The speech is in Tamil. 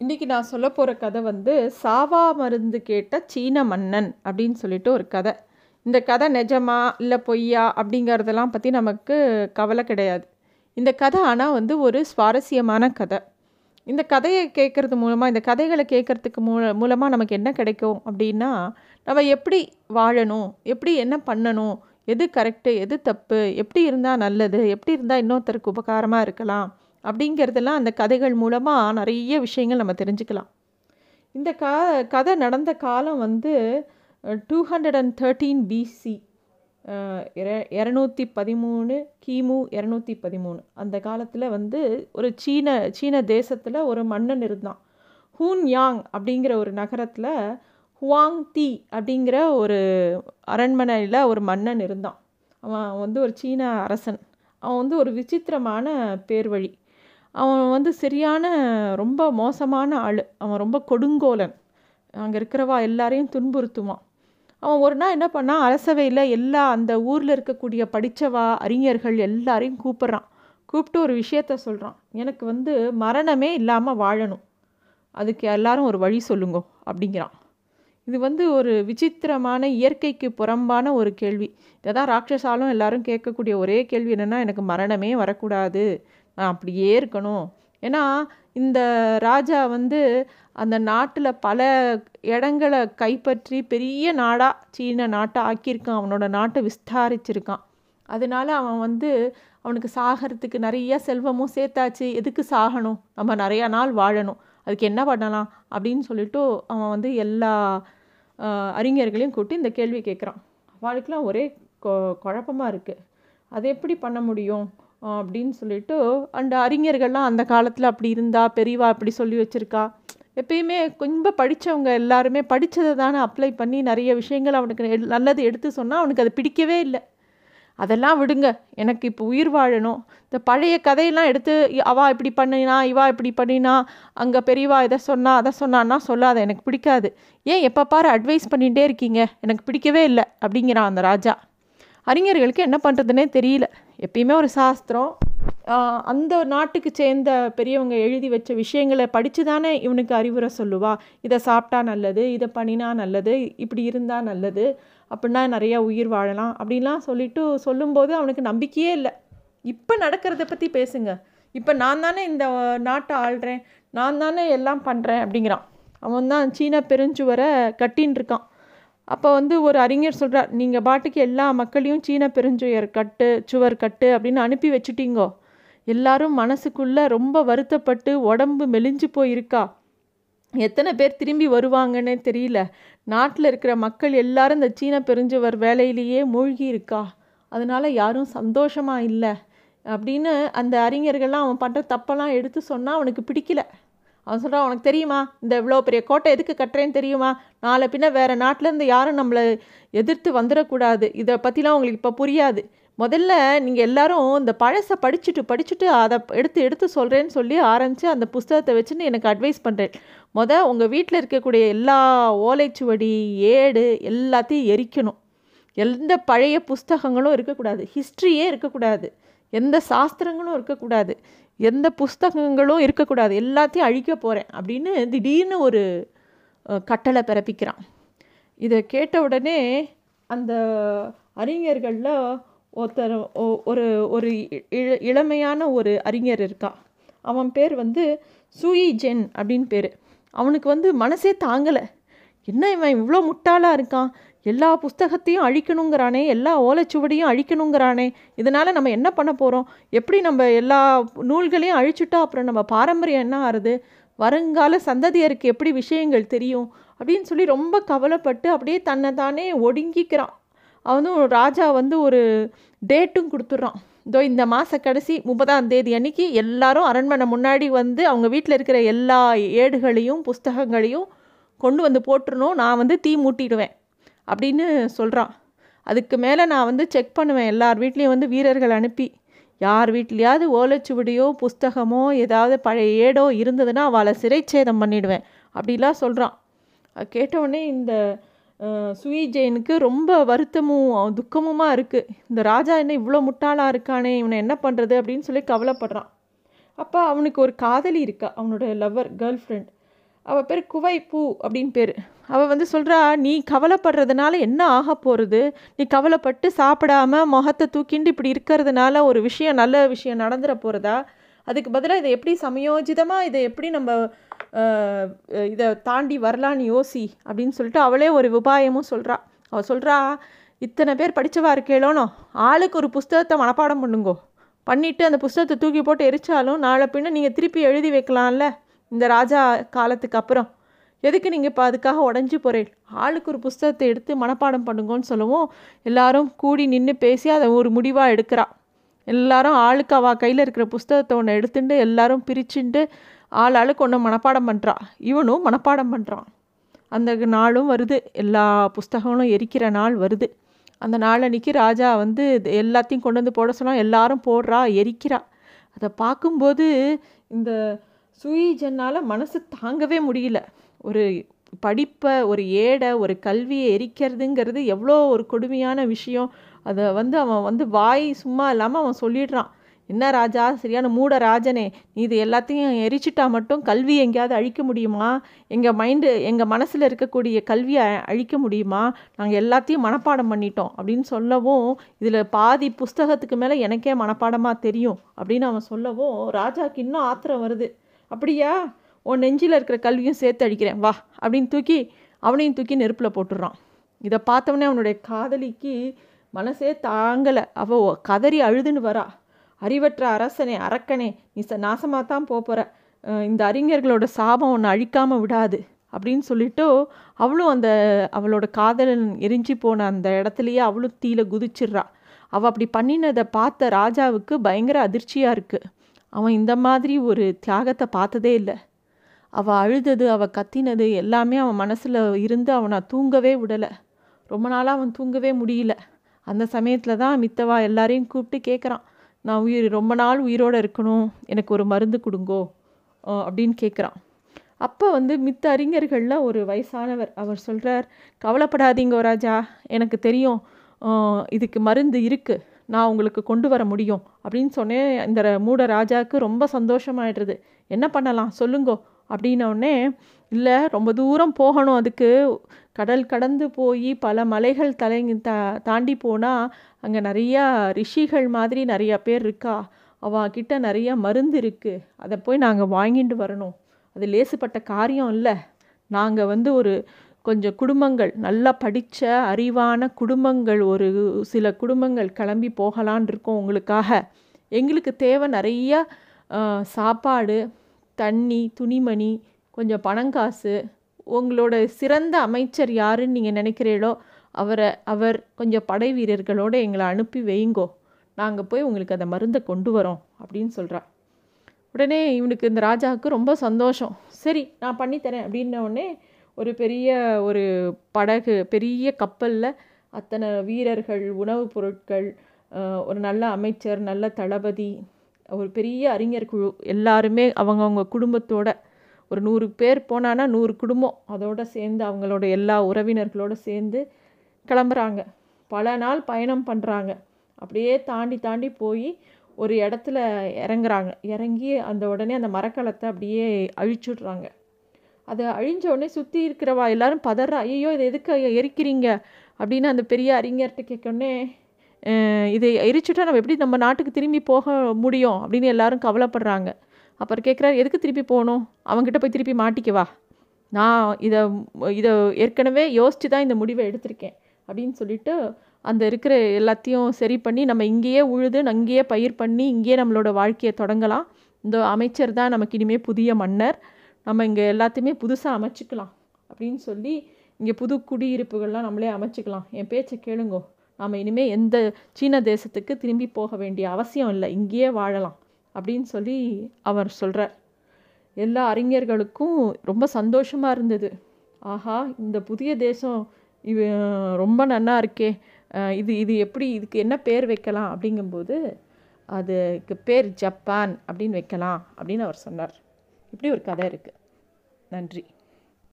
இன்றைக்கி நான் சொல்ல போகிற கதை வந்து சாவா மருந்து கேட்ட சீன மன்னன் அப்படின்னு சொல்லிட்டு ஒரு கதை. இந்த கதை நிஜமா இல்லை பொய்யா அப்படிங்கிறதெல்லாம் பற்றி நமக்கு கவலை கிடையாது. இந்த கதை ஆனால் வந்து ஒரு சுவாரஸ்யமான கதை. இந்த கதையை கேட்குறது மூலமாக இந்த கதைகளை கேட்குறதுக்கு மூல மூலமாக நமக்கு என்ன கிடைக்கும் அப்படின்னா நம்ம எப்படி வாழணும் எப்படி என்ன பண்ணணும் எது கரெக்டு எது தப்பு எப்படி இருந்தால் நல்லது எப்படி இருந்தால் இன்னொருத்தருக்கு உபகாரமாக இருக்கலாம் அப்படிங்கிறதெல்லாம் அந்த கதைகள் மூலமாக நிறைய விஷயங்கள் நம்ம தெரிஞ்சுக்கலாம். இந்த கா கதை நடந்த காலம் வந்து two hundred and thirteen BC இரநூத்தி பதிமூணு கிமு இரநூத்தி பதிமூணு. அந்த காலத்தில் வந்து ஒரு சீன சீன தேசத்தில் ஒரு மன்னன் இருந்தான். ஹூன் யாங் அப்படிங்கிற ஒரு நகரத்தில் ஹுவாங் தி அப்படிங்கிற ஒரு அரண்மனையில் ஒரு மன்னன் இருந்தான். அவன் வந்து ஒரு சீன அரசன். அவன் வந்து ஒரு விசித்திரமான பேர் வழி அவன் வந்து சரியான ரொம்ப மோசமான ஆள். அவன் ரொம்ப கொடுங்கோலன். அங்கே இருக்கிறவா எல்லாரையும் துன்புறுத்துவான். அவன் ஒரு நாள் என்ன பண்ணான் அரசவையில் எல்லா அந்த ஊரில் இருக்கக்கூடிய படித்தவா அறிஞர்கள் எல்லாரையும் கூப்பிட்றான். கூப்பிட்டு ஒரு விஷயத்த சொல்கிறான் எனக்கு வந்து மரணமே இல்லாமல் வாழணும். அதுக்கு எல்லாரும் ஒரு வழி சொல்லுங்க அப்படிங்கிறான். இது வந்து ஒரு விசித்திரமான இயற்கைக்கு புறம்பான ஒரு கேள்வி. இதை தான் ராட்சசாலும் எல்லாரும் கேட்கக்கூடிய ஒரே கேள்வி என்னென்னா எனக்கு மரணமே வரக்கூடாது. அப்படியே இருக்கணும். ஏன்னா இந்த ராஜா வந்து அந்த நாட்டில் பல இடங்களை கைப்பற்றி பெரிய நாடாக சீன நாட்டை ஆக்கியிருக்கான். அவனோட நாட்டை விஸ்தாரிச்சிருக்கான். அதனால அவன் வந்து அவனுக்கு சாகிறதுக்கு நிறைய செல்வமும் சேர்த்தாச்சு. எதுக்கு சாகணும்? நம்ம நிறையா நாள் வாழணும். அதுக்கு என்ன பண்ணலாம்? அப்படின்னு சொல்லிட்டு அவன் வந்து எல்லா அறிஞர்களையும் கூட்டி இந்த கேள்வி கேட்குறான் அவளுக்கெலாம் ஒரே கொ குழப்பமாக இருக்குது அது எப்படி பண்ண முடியும்? அப்படின்னு சொல்லிட்டு அந்த அறிஞர்கள்லாம் அந்த காலத்தில் அப்படி இருந்தா பெரியவா அப்படி சொல்லி வச்சுருக்கா. எப்பயுமே கொஞ்சம் படித்தவங்க எல்லாருமே படித்ததை தானே அப்ளை பண்ணி நிறைய விஷயங்கள் அவனுக்கு நல்லது எடுத்து சொன்னால் அவனுக்கு அது பிடிக்கவே இல்லை. அதெல்லாம் விடுங்க. எனக்கு இப்போ உயிர் வாழணும். இந்த பழைய கதையெல்லாம் எடுத்து அவா இப்படி பண்ணினா இவா இப்படி பண்ணினா அங்கே பெரியவா இதை சொன்னா அதை சொன்னான்னா சொல்லாத எனக்கு பிடிக்காது. ஏன் எப்போ பாரு அட்வைஸ் பண்ணிகிட்டே இருக்கீங்க. எனக்கு பிடிக்கவே இல்லை அப்படிங்கிறான் அந்த ராஜா. அறிஞர்களுக்கு என்ன பண்ணுறதுனே தெரியல. எப்பயுமே ஒரு சாஸ்திரம் அந்த நாட்டுக்கு சேர்ந்த பெரியவங்க எழுதி வச்ச விஷயங்களை படித்து தானே இவனுக்கு அறிவுரை சொல்லுவா. இதை சாப்பிட்டா நல்லது இதை பண்ணினா நல்லது இப்படி இருந்தால் நல்லது அப்படின்னா நிறையா உயிர் வாழலாம் அப்படின்லாம் சொல்லிட்டு சொல்லும்போது அவனுக்கு நம்பிக்கையே இல்லை. இப்போ நடக்கிறத பற்றி பேசுங்க. இப்போ நான் தானே இந்த நாட்டை ஆள்றேன் நான் தானே எல்லாம் பண்ணுறேன் அப்படிங்கிறான். அவன் தான் சீன பெருஞ்சுவரை கட்டின்னு இருக்கான். அப்போ வந்து ஒரு அறிஞர் சொல்கிறார் நீங்கள் பாட்டுக்கு எல்லா மக்களையும் சீன பெருஞ்சுயர் கட்டு சுவர் கட்டு அப்படின்னு அனுப்பி வச்சுட்டீங்கோ. எல்லாரும் மனசுக்குள்ளே ரொம்ப வருத்தப்பட்டு உடம்பு மெலிஞ்சு போயிருக்கா. எத்தனை பேர் திரும்பி வருவாங்கன்னே தெரியல. நாட்டில் இருக்கிற மக்கள் எல்லாரும் இந்த சீன பெருஞ்சுவர் வேலையிலேயே மூழ்கி இருக்கா. அதனால் யாரும் சந்தோஷமாக இல்லை. அப்படின்னு அந்த அறிஞர்கள்லாம் அவன் பண்ணுற தப்பெல்லாம் எடுத்து சொன்னால் அவனுக்கு பிடிக்கல. அவன் சொல்கிறான் உனக்கு தெரியுமா? இந்த இவ்வளோ பெரிய கோட்டை எதுக்கு கட்டுறேன்னு தெரியுமா? நாளை பின்ன வேறு நாட்டிலேருந்து யாரும் நம்மளை எதிர்த்து வந்துடக்கூடாது. இதை பற்றிலாம் உங்களுக்கு இப்போ புரியாது. முதல்ல நீங்கள் எல்லாரும் இந்த பழசை படிச்சுட்டு படிச்சுட்டு அதை எடுத்து எடுத்து சொல்கிறேன்னு சொல்லி ஆரம்பித்து அந்த புஸ்தகத்தை வச்சுன்னு எனக்கு அட்வைஸ் பண்ணுறேன் மொதல் உங்கள் வீட்டில் இருக்கக்கூடிய எல்லா ஓலைச்சுவடி ஏடு எல்லாத்தையும் எரிக்கணும். எந்த பழைய புஸ்தகங்களும் இருக்கக்கூடாது. ஹிஸ்ட்ரியே இருக்கக்கூடாது. எந்த சாஸ்திரங்களும் இருக்கக்கூடாது. எந்த புஸ்தகங்களும் இருக்கக்கூடாது. எல்லாத்தையும் அழிக்க போகிறேன் அப்படின்னு திடீர்னு ஒரு கட்டளை பிறப்பிக்கிறான். இதை கேட்ட உடனே அந்த அறிஞர்களில் ஒருத்தர் ஒரு ஒரு இளமையான ஒரு அறிஞர் இருக்கான் அவன் பேர் வந்து சூயி ஜென் அப்படின்னு பேர். அவனுக்கு வந்து மனசே தாங்கலை. என்ன இவன் இவ்வளோ முட்டாளாக இருக்கான்? எல்லா புஸ்தகத்தையும் அழிக்கணுங்கிறானே எல்லா ஓலைச்சுவடியும் அழிக்கணுங்கிறானே இதனால் நம்ம என்ன பண்ண போகிறோம் எப்படி நம்ம எல்லா நூல்களையும் அழிச்சுட்டா அப்புறம் நம்ம பாரம்பரியம் என்ன ஆறுது? வருங்கால சந்ததியருக்கு எப்படி விஷயங்கள் தெரியும்? அப்படின்னு சொல்லி ரொம்ப கவலைப்பட்டு அப்படியே தன்னை தானே ஒடுங்கிக்கிறான். அவனும் ராஜா வந்து ஒரு டேட்டும் கொடுத்துட்றான். இதோ இந்த மாத கடைசி முப்பதாம் தேதி அன்னைக்கு எல்லாரும் அரண்மனை முன்னாடி வந்து அவங்க வீட்டில் இருக்கிற எல்லா ஏடுகளையும் புஸ்தகங்களையும் கொண்டு வந்து போட்டுருணும் நான் வந்து தீ மூட்டிடுவேன். அப்படின்னு சொல்கிறான் அதுக்கு மேலே நான் வந்து செக் பண்ணுவேன். எல்லார் வீட்லேயும் வந்து வீரர்கள் அனுப்பி யார் வீட்லேயாவது ஓலைச்சுவடியோ புஸ்தகமோ ஏதாவது பழைய ஏடோ இருந்ததுன்னா அவளை சிறைச்சேதம் பண்ணிவிடுவேன் அப்படிலாம் சொல்கிறான் கேட்டவுடனே இந்த சுயி ஜெயினுக்கு ரொம்ப வருத்தமும் துக்கமுமாக இருக்குது இந்த ராஜா என்ன இவ்வளோ முட்டாளாக இருக்கானே இவனை என்ன பண்ணுறது அப்படின்னு சொல்லி கவலைப்படுறான். அப்போ அவனுக்கு ஒரு காதலி இருக்கா அவனோட லவ்வர் கேர்ள் ஃப்ரெண்ட் அவள் பேர் குவை பூ அப்படின்னு பேர். அவள் வந்து சொல்கிறா நீ கவலைப்படுறதுனால என்ன ஆக போகிறது நீ கவலைப்பட்டு சாப்பிடாம முகத்தை தூக்கிண்டு இப்படி இருக்கிறதுனால ஒரு விஷயம் நல்ல விஷயம் நடந்துட போகிறதா அதுக்கு பதிலாக இதை எப்படி சமயோஜிதமாக இதை எப்படி நம்ம இதை தாண்டி வரலான்னு யோசி அப்படின்னு சொல்லிட்டு அவளே ஒரு உபாயமும் சொல்கிறா அவள் சொல்கிறா இத்தனை பேர் படித்தவா இருக்கேளோனோ ஆளுக்கு ஒரு புஸ்தகத்தை மனப்பாடம் பண்ணுங்கோ. பண்ணிவிட்டு அந்த புஸ்தகத்தை தூக்கி போட்டு எரிச்சாலும் நாளை பின்ன நீங்கள் திருப்பி எழுதி வைக்கலாம்ல. இந்த ராஜா காலத்துக்கு அப்புறம். எதுக்கு நீங்கள் இப்போ அதுக்காக உடஞ்சி போகிறேன் ஆளுக்கு ஒரு புஸ்தகத்தை எடுத்து மனப்பாடம் பண்ணுங்கன்னு சொல்லவும் எல்லாரும் கூடி நின்று பேசி அதை ஒரு முடிவாக எடுக்கிறா. எல்லாரும் ஆளுக்கு அவள் கையில் இருக்கிற புஸ்தகத்தை ஒன்று எடுத்துட்டு எல்லாரும் பிரிச்சுட்டு ஆள் ஆளுக்கு ஒன்று மனப்பாடம் பண்ணுறா இவனும் மனப்பாடம் பண்ணுறான் அந்த நாளும் வருது. எல்லா புஸ்தகங்களும் எரிக்கிற நாள் வருது. அந்த நாளன்னைக்கு ராஜா வந்து எல்லாத்தையும் கொண்டு வந்து போட சொன்னால் எல்லாரும் போடுறா எரிக்கிறா. அதை பார்க்கும்போது இந்த சுயஜனால் மனசு தாங்கவே முடியல ஒரு படிப்பை ஒரு ஏடை ஒரு கல்வியை எரிக்கிறதுங்கிறது எவ்வளோ ஒரு கொடுமையான விஷயம் அதை வந்து அவன் வந்து வாய் சும்மா இல்லாமல் அவன் சொல்லிடுறான் என்ன ராஜா சரியான மூட ராஜனே நீ இது எல்லாத்தையும் எரிச்சிட்டா மட்டும் கல்வி எங்கேயாவது அழிக்க முடியுமா எங்கள் மைண்டு எங்கள் மனசில் இருக்கக்கூடிய கல்வியை அழிக்க முடியுமா நாங்கள் எல்லாத்தையும் மனப்பாடம் பண்ணிட்டோம் அப்படின்னு சொல்லவும் இதில் பாதி புஸ்தகத்துக்கு மேலே எனக்கே மனப்பாடமாக தெரியும் அப்படின்னு அவன் சொல்லவும் ராஜாவுக்கு இன்னும் ஆத்திரம் வருது அப்படியா? உன் நெஞ்சில் இருக்கிற கல்வியும் சேர்த்து அடிக்கிறேன் வா. அப்படின்னு தூக்கி அவனையும் தூக்கி நெருப்பில் போட்டுடுறான். இதை பார்த்தவொடனே அவனுடைய காதலிக்கு மனசே தாங்கலை. அவள் கதறி அழுதுன்னு வரா. அறிவற்ற அரசனே அரக்கனே நீ ச நாசமாக தான் போகிற இந்த அறிஞர்களோட சாபம் ஒன்று அழிக்காமல் விடாது அப்படின்னு சொல்லிட்டு அவளும் அந்த அவளோட காதலன் எரிஞ்சு போன அந்த இடத்துலையே அவளும் தீல குதிச்சிடுறா. அவள் அப்படி பண்ணினதை பார்த்த ராஜாவுக்கு பயங்கர அதிர்ச்சியாக இருக்குது அவன் இந்த மாதிரி ஒரு தியாகத்தை பார்த்ததே இல்லை. அவள் அழுதது அவள் கத்தினது எல்லாமே அவன் மனசில் இருந்து அவனை தூங்கவே விடலை. ரொம்ப நாளாக அவன் தூங்கவே முடியல. அந்த சமயத்தில் தான் மித்தவா எல்லாரையும் கூப்பிட்டு கேட்குறான் நான் உயிர் ரொம்ப நாள் உயிரோடு இருக்கணும். எனக்கு ஒரு மருந்து கொடுங்கோ அப்படின்னு கேட்குறான் அப்போ வந்து மித்த அறிஞர்களில் ஒரு வயசானவர் அவர் சொல்கிறார் கவலைப்படாதீங்க ராஜா. எனக்கு தெரியும் இதுக்கு மருந்து இருக்குது நான் உங்களுக்கு கொண்டு வர முடியும் அப்படின்னு சொன்னேன் இந்த மூட ராஜாவுக்கு ரொம்ப சந்தோஷமாயிடுறது. என்ன பண்ணலாம்? சொல்லுங்கோ. அப்படின்னோடனே இல்லை ரொம்ப தூரம் போகணும் அதுக்கு. கடல் கடந்து போய் பல மலைகள் தலை தா தாண்டி போனால் அங்கே நிறையா ரிஷிகள் மாதிரி நிறையா பேர் இருக்கா? அவகிட்ட நிறையா மருந்து இருக்குது அதை போய் நாங்கள் வாங்கிட்டு வரணும். அது லேசுப்பட்ட காரியம் இல்லை. நாங்கள் வந்து ஒரு கொஞ்சம் குடும்பங்கள் நல்லா படித்த அறிவான குடும்பங்கள் ஒரு சில குடும்பங்கள் கிளம்பி போகலான் இருக்கோம் உங்களுக்காக. எங்களுக்கு தேவை நிறைய சாப்பாடு தண்ணி துணிமணி கொஞ்சம் பணங்காசு உங்களோட சிறந்த அமைச்சர் யாருன்னு நீங்கள் நினைக்கிறீங்களோ அவரை அவர் கொஞ்சம் படை வீரர்களோடு எங்களை அனுப்பி வைங்கோ. நாங்கள் போய் உங்களுக்கு அந்த மருந்தை கொண்டு வரோம் அப்படின்னு சொல்கிறா உடனே இவனுக்கு இந்த ராஜாவுக்கு ரொம்ப சந்தோஷம். சரி நான் பண்ணித்தரேன் அப்படின்ன உடனே ஒரு பெரிய ஒரு படகு பெரிய கப்பலில் அத்தனை வீரர்கள் உணவுப் பொருட்கள் ஒரு நல்ல அமைச்சர் நல்ல தளபதி ஒரு பெரிய அறிஞர் குழு எல்லாருமே அவங்கவுங்க குடும்பத்தோட ஒரு நூறு பேர் போனான்னா நூறு குடும்பம் அதோடு சேர்ந்து அவங்களோட எல்லா உறவினர்களோடு சேர்ந்து கிளம்புறாங்க. பல நாள் பயணம் பண்ணுறாங்க அப்படியே தாண்டி தாண்டி போய் ஒரு இடத்துல இறங்குறாங்க. இறங்கி அந்த உடனே அந்த மரக்கலத்தை அப்படியே அழிச்சுடுறாங்க. அதை அழிஞ்ச உடனே சுற்றி இருக்கிறவா எல்லாரும் பதறா ஐயோ இதை எதுக்கு எரிக்கிறீங்க? அப்படின்னு அந்த பெரிய அறிஞர்கிட்ட கேட்கோடனே இதை எரிச்சுட்டா நம்ம எப்படி நம்ம நாட்டுக்கு திரும்பி போக முடியும்? அப்படின்னு எல்லாரும் கவலைப்படுறாங்க. அப்புறம் கேட்குறாரு எதுக்கு திருப்பி போகணும்? அவங்ககிட்ட போய் திருப்பி மாட்டிக்கவா நான் இதை இதை ஏற்கனவே யோசித்து தான் இந்த முடிவை எடுத்திருக்கேன். அப்படின்னு சொல்லிட்டு அந்த இருக்கிற எல்லாத்தையும் சரி பண்ணி நம்ம இங்கேயே உழுது அங்கேயே பயிர் பண்ணி இங்கேயே நம்மளோட வாழ்க்கையை தொடங்கலாம். இந்த அமைச்சர் தான் நமக்கு இனிமேல் புதிய மன்னர். நம்ம இங்கே எல்லாத்தையுமே புதுசாக அமைச்சிக்கலாம் அப்படின்னு சொல்லி இங்கே புது குடியிருப்புகள்லாம் நம்மளே அமைச்சிக்கலாம். என் பேச்சை கேளுங்கோ. நாம் இனிமேல் எந்த சீன தேசத்துக்கு திரும்பி போக வேண்டிய அவசியம் இல்லை. இங்கேயே வாழலாம் அப்படின்னு சொல்லி அவர் சொல்கிறார் எல்லா அறிஞர்களுக்கும் ரொம்ப சந்தோஷமாக இருந்தது. ஆஹா இந்த புதிய தேசம் இது ரொம்ப நன்னா இருக்கே. இது இது எப்படி இதுக்கு என்ன பேர் வைக்கலாம் அப்படிங்கும்போது அதுக்கு பேர் ஜப்பான் அப்படின்னு வைக்கலாம் அப்படின்னு அவர் சொன்னார். இப்படி ஒரு கதை இருக்குது நன்றி.